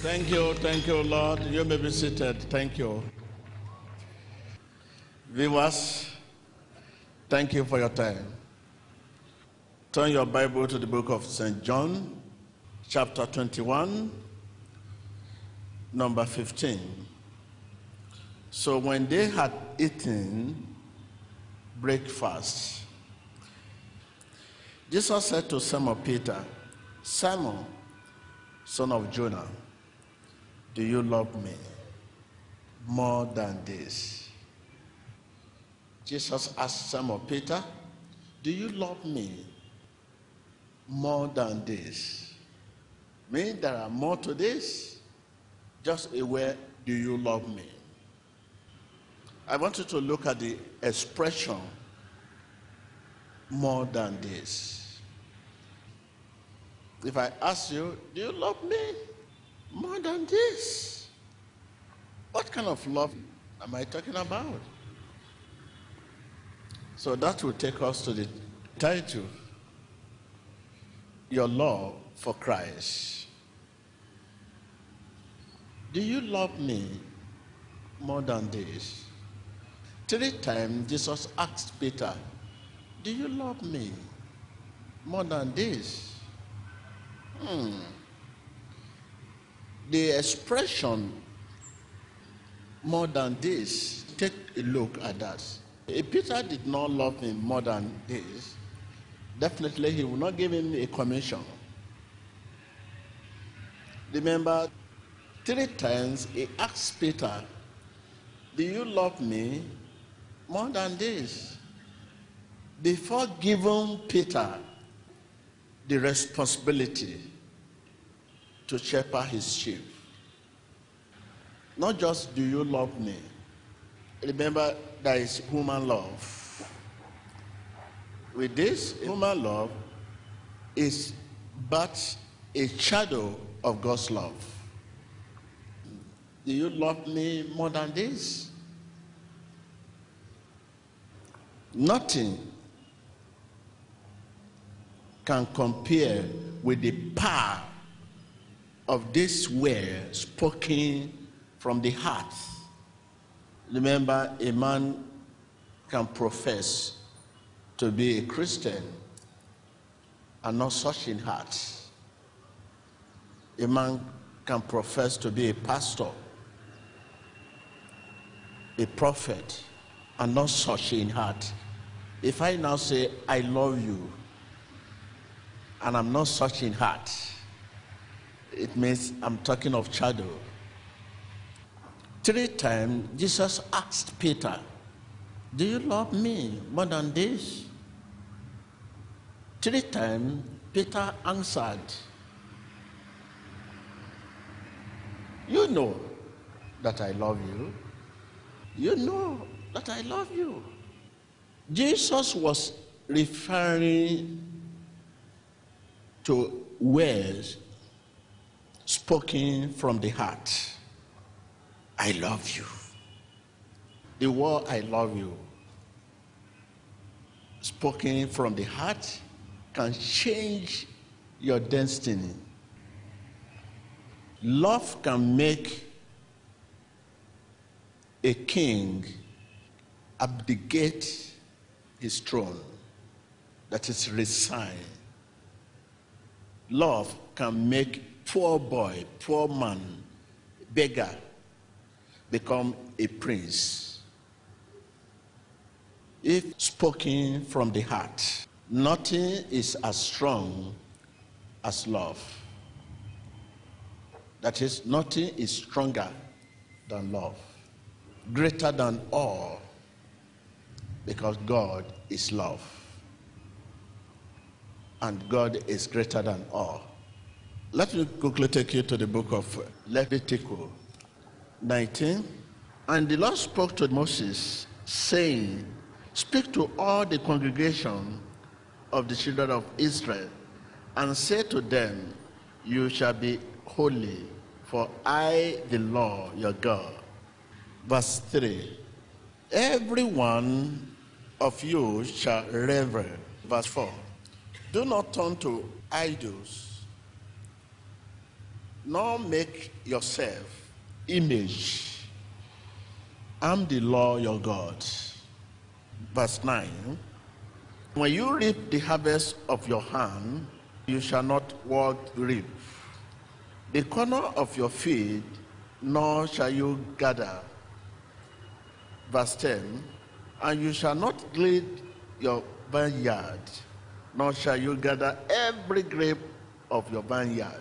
Thank you, thank you, Lord. You may be seated. Thank you. Viewers, thank you for your time. Turn your Bible to the book of St. John, chapter 21, number 15. So when they had eaten breakfast, Jesus said to Simon Peter, Simon, son of Jonah, do you love me more than this? Jesus asked Simon Peter, Do you love me more than this? Mean there are more to this? Just a word, do you love me? I want you to look at the expression more than this. If I ask you, do you love me more than this? What kind of love am I talking about? So that will take us to the title Your Love for Christ. Do you love me more than this? Three times Jesus asked Peter, Do you love me more than this? Hmm. The expression more than this, take a look at that. If Peter did not love him more than this, definitely he would not give him a commission. Remember, three times he asked Peter, Do you love me more than this? Before giving Peter the responsibility to shepherd his sheep. Not just do you love me. Remember, there is human love. With this, human love is but a shadow of God's love. Do you love me more than this? Nothing can compare with the power of this word spoken from the heart. Remember, a man can profess to be a Christian and not such in heart. A man can profess to be a pastor, a prophet, and not such in heart. If I now say, I love you, and I'm not such in heart, it means I'm talking of shadow. Three times Jesus asked Peter, Do you love me more than this? Three times Peter answered, You know that I love you. You know that I love you. Jesus was referring to words spoken from the heart. I love you. The word I love you, spoken from the heart, can change your destiny. Love can make a king abdicate his throne, that is, resign. Love can make poor boy, poor man, beggar, become a prince. If spoken from the heart, nothing is as strong as love. That is, nothing is stronger than love, greater than all, because God is love. And God is greater than all. Let me quickly take you to the book of Leviticus 19. And the Lord spoke to Moses, saying, Speak to all the congregation of the children of Israel, and say to them, You shall be holy, for I, the Lord your God. Verse 3 Every one of you shall reverence. Verse 4 Do not turn to idols nor make yourself image. I'm the Lord your God. Verse 9 When you reap the harvest of your hand, you shall not walk reap. The corner of your feet, nor shall you gather. Verse 10 And you shall not glean your vineyard, nor shall you gather every grape of your vineyard.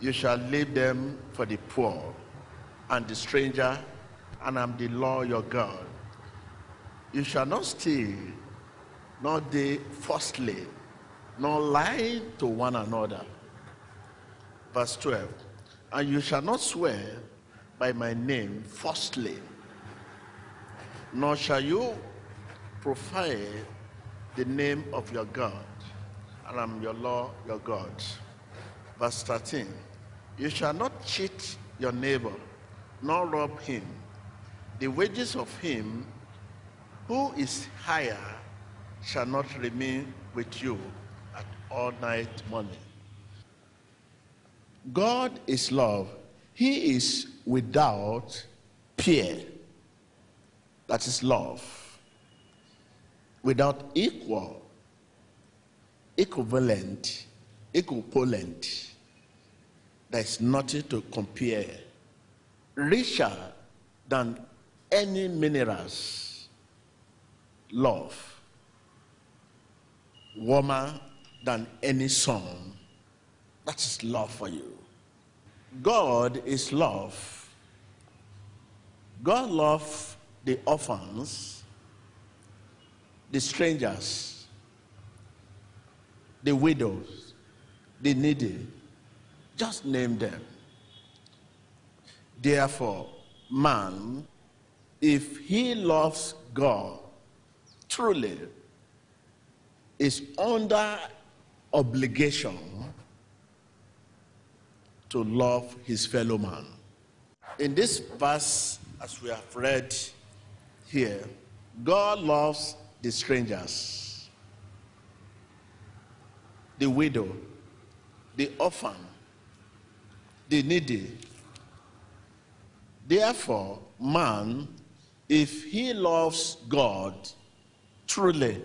You shall leave them for the poor and the stranger, and I'm the Lord your God. You shall not steal, nor they falsely, nor lie to one another. Verse 12. And you shall not swear by my name falsely, nor shall you profane the name of your God, and I'm your Lord, your God. Verse 13 You shall not cheat your neighbor, nor rob him. The wages of him who is higher shall not remain with you at all night morning. God is love. He is without peer. That is love. Without equal, equivalent, equivalent. There is nothing to compare. Richer than any minerals. Love. Warmer than any sun. That is love for you. God is love. God loves the orphans, the strangers, the widows, the needy. Just name them. Therefore, man, if he loves God truly, is under obligation to love his fellow man. In this verse, as we have read here, God loves the strangers, the widow, the orphan, the needy. Therefore, man, if he loves God truly,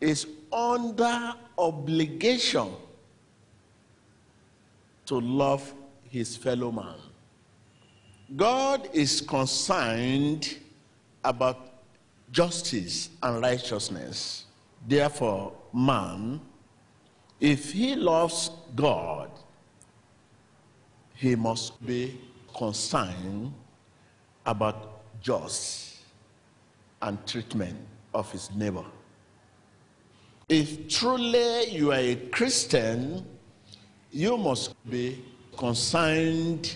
is under obligation to love his fellow man. God is concerned about justice and righteousness. Therefore, man, if he loves God, he must be concerned about justice and treatment of his neighbor. If truly you are a Christian, you must be concerned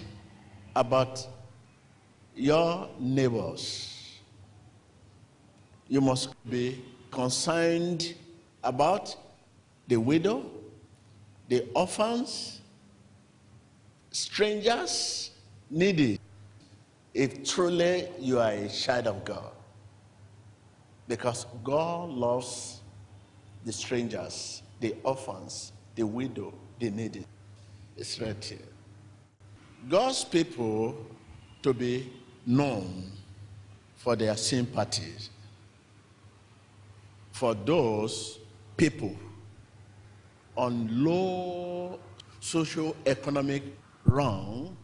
about your neighbors. You must be concerned about the widow, the orphans, strangers, needy. If truly you are a child of God. Because God loves the strangers, the orphans, the widow, the needy. It's right here. God's people to be known for their sympathies for those people on low socio-economic rung.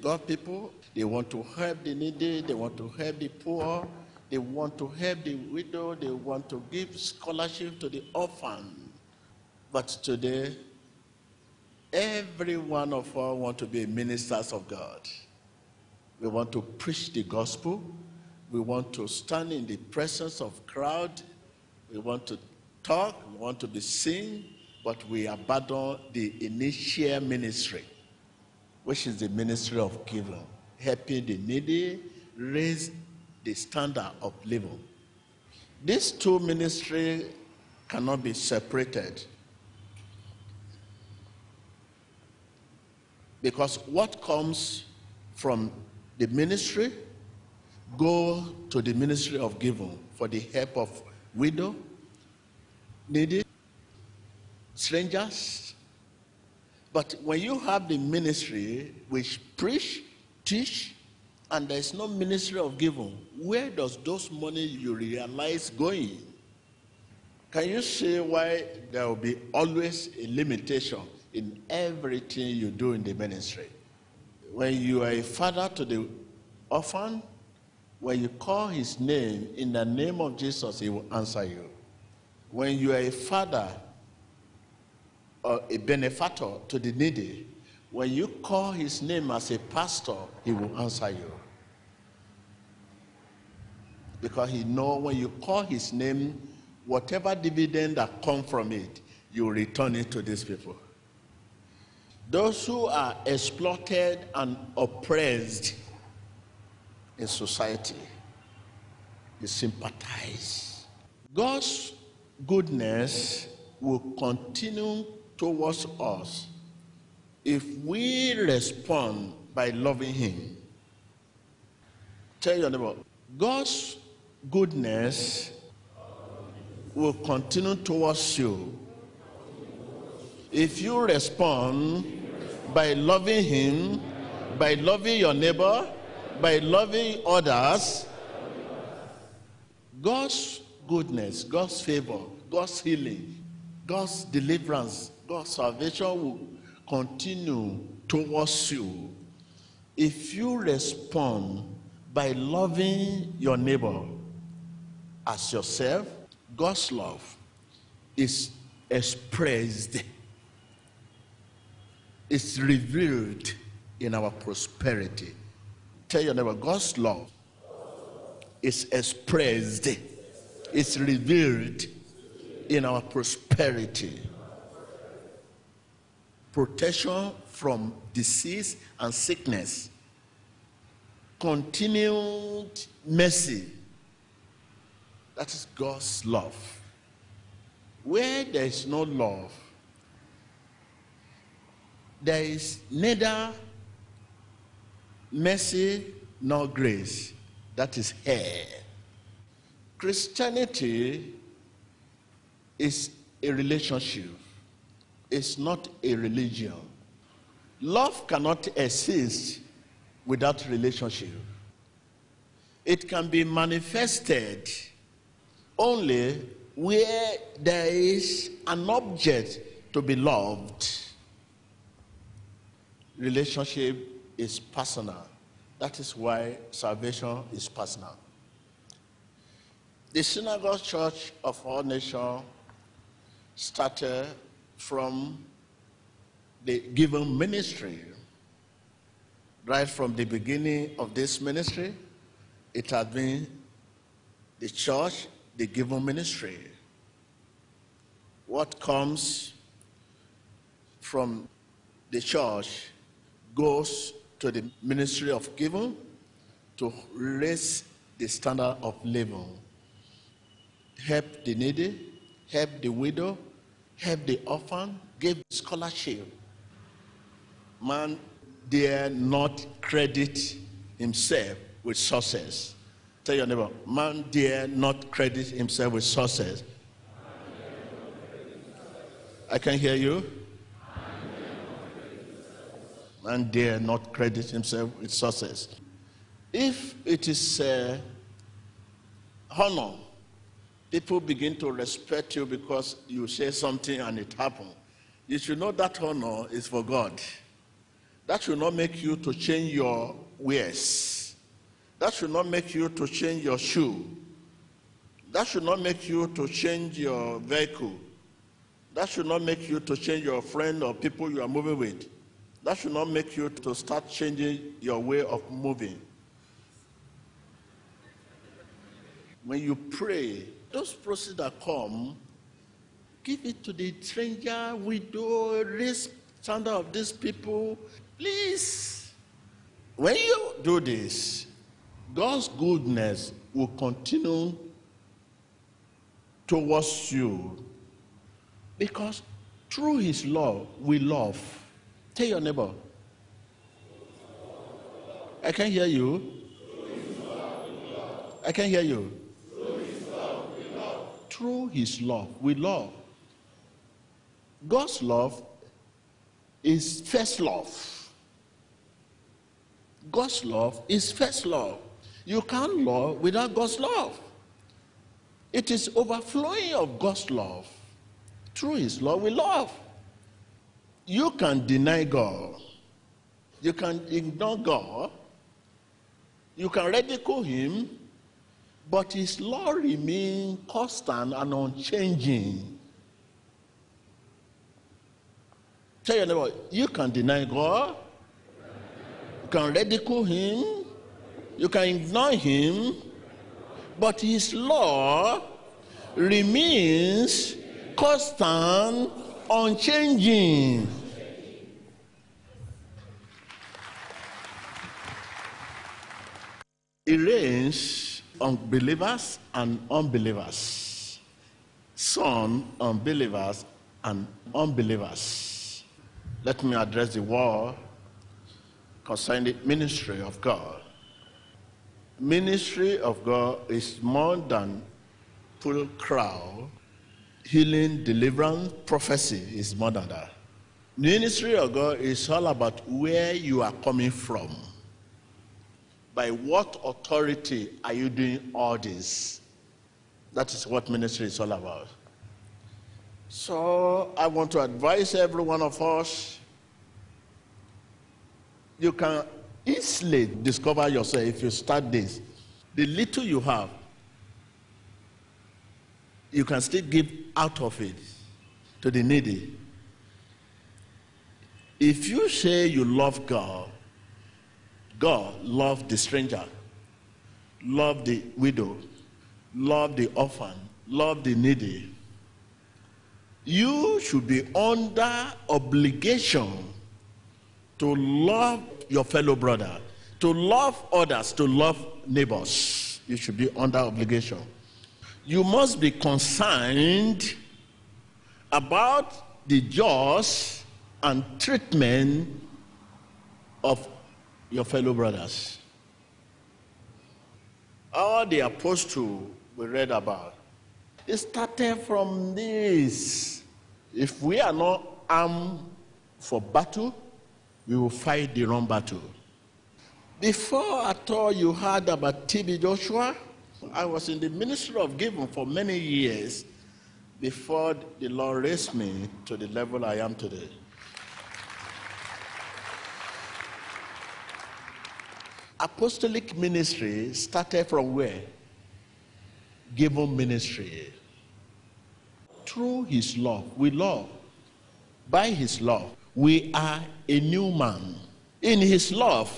God people, they want to help the needy, they want to help the poor, they want to help the widow, they want to give scholarship to the orphan. But today, every one of us want to be ministers of God. We want to preach the gospel. We want to stand in the presence of crowd. We want to talk. We want to be seen. But we abandon the initial ministry, which is the ministry of giving, helping the needy, raise the standard of living. These two ministries cannot be separated. Because what comes from the ministry go to the ministry of giving for the help of widow, needy, strangers, But when you have the ministry which preach, teach, and there is no ministry of giving, where does those money you realize going? Can you see why there will be always a limitation in everything you do in the ministry? When you are a father to the orphan, when you call his name in the name of Jesus, he will answer you. When you are a father a benefactor to the needy, when you call his name as a pastor, he will answer you. Because he know when you call his name, whatever dividend that come from it, you return it to these people. Those who are exploited and oppressed in society, you sympathize. God's goodness will continue towards us if we respond by loving Him. Tell your neighbor, God's goodness will continue towards you if you respond by loving Him, by loving your neighbor, by loving others. God's goodness, God's favor, God's healing, God's deliverance, God's salvation will continue towards you if you respond by loving your neighbor as yourself. God's love is expressed, it's revealed in our prosperity. Tell your neighbor, God's love is expressed, it's revealed in our prosperity. Protection from disease and sickness. Continued mercy. That is God's love. Where there is no love, there is neither mercy nor grace. That is hell. Christianity is a relationship, it's not a religion. Love cannot exist without relationship. It can be manifested only where there is an object to be loved. Relationship is personal. That is why salvation is personal. The Synagogue Church of All Nations started from the given ministry. Right from the beginning of this ministry, it has been the church, the given ministry. What comes from the church goes to the ministry of giving to raise the standard of living, help the needy, help the widow, help the orphan, give scholarship. Man dare not credit himself with success. Tell your neighbor, man dare not credit himself with success. I can hear you. Man dare not credit himself with success. If it is uh, honor, people begin to respect you because you say something and it happened. You should know that honor is for God. That should not make you to change your ways. That should not make you to change your shoe. That should not make you to change your vehicle. That should not make you to change your friend or people you are moving with. That should not make you to start changing your way of moving. When you pray, those proceeds that come, give it to the stranger, widow, raise standard of these people. Please. When you do this, God's goodness will continue towards you because through his love we love. Tell your neighbor. I can hear you. I can hear you. Through his love we love. God's love is first love. God's love is first love. You can't love without God's love. It is overflowing of God's love. Through His love, we love. You can deny God. You can ignore God. You can ridicule Him. But His law remains constant and unchanging. Tell your neighbor, you can deny God. You can ridicule Him. You can ignore Him. But His law remains constant, unchanging. It reigns on believers and unbelievers, some unbelievers and unbelievers. Let me address the war concerning the ministry of God. Ministry of God is more than full crowd. Healing, deliverance, prophecy is more than that. Ministry of God is all about where you are coming from. By what authority are you doing all this? That is what ministry is all about. So I want to advise every one of us you can easily discover yourself if you start this. The little you have, you can still give out of it to the needy. If you say you love God, God love the stranger, love the widow, love the orphan, love the needy. You should be under obligation to love your fellow brother, to love others, to love neighbors. You should be under obligation. You must be concerned about the jaws and treatment of your fellow brothers. All the apostles we read about, it started from this. If we are not armed for battle, we will fight the wrong battle. Before at all you heard about TB Joshua, I was in the ministry of giving for many years before the Lord raised me to the level I am today. Apostolic ministry started from where? Given ministry. Through his love, we love. By his love, we are a new man. In his love,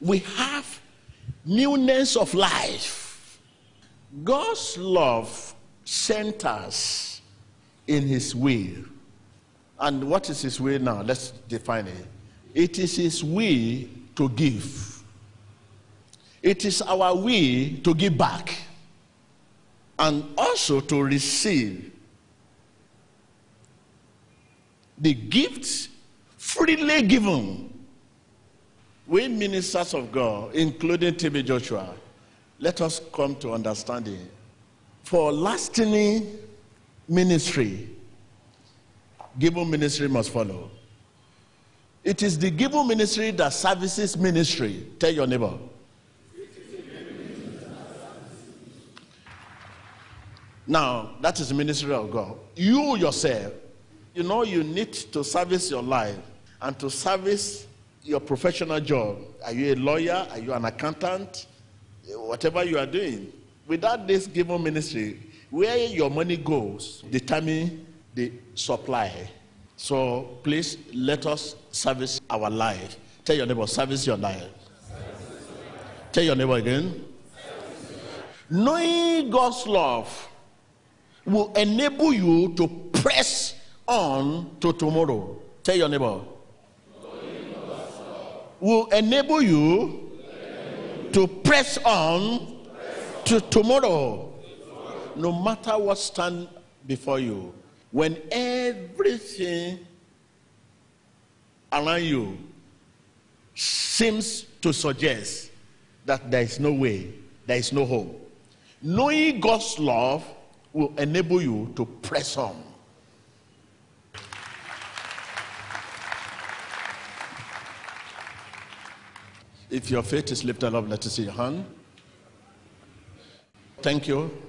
we have newness of life. God's love centers in his will. And what is his will now? Let's define it. It is his will to give. It is our way to give back and also to receive the gifts freely given. We ministers of God, including TB Joshua, let us come to understanding. For lasting ministry, given ministry must follow. It is the given ministry that services ministry. Tell your neighbor. Now, that is ministry of God. You yourself, you know, you need to service your life and to service your professional job. Are you a lawyer? Are you an accountant? Whatever you are doing. Without this given ministry, where your money goes determine the supply. So please let us service our life. Tell your neighbor, service your life. Tell your neighbor again. Knowing God's love will enable you to press on to tomorrow. Tell your neighbor. Will enable you to press on to tomorrow. No matter what stand before you. When everything around you seems to suggest that there is no way, there is no hope. Knowing God's love will enable you to press on. If your faith is lifted up, let us see your hand. Thank you.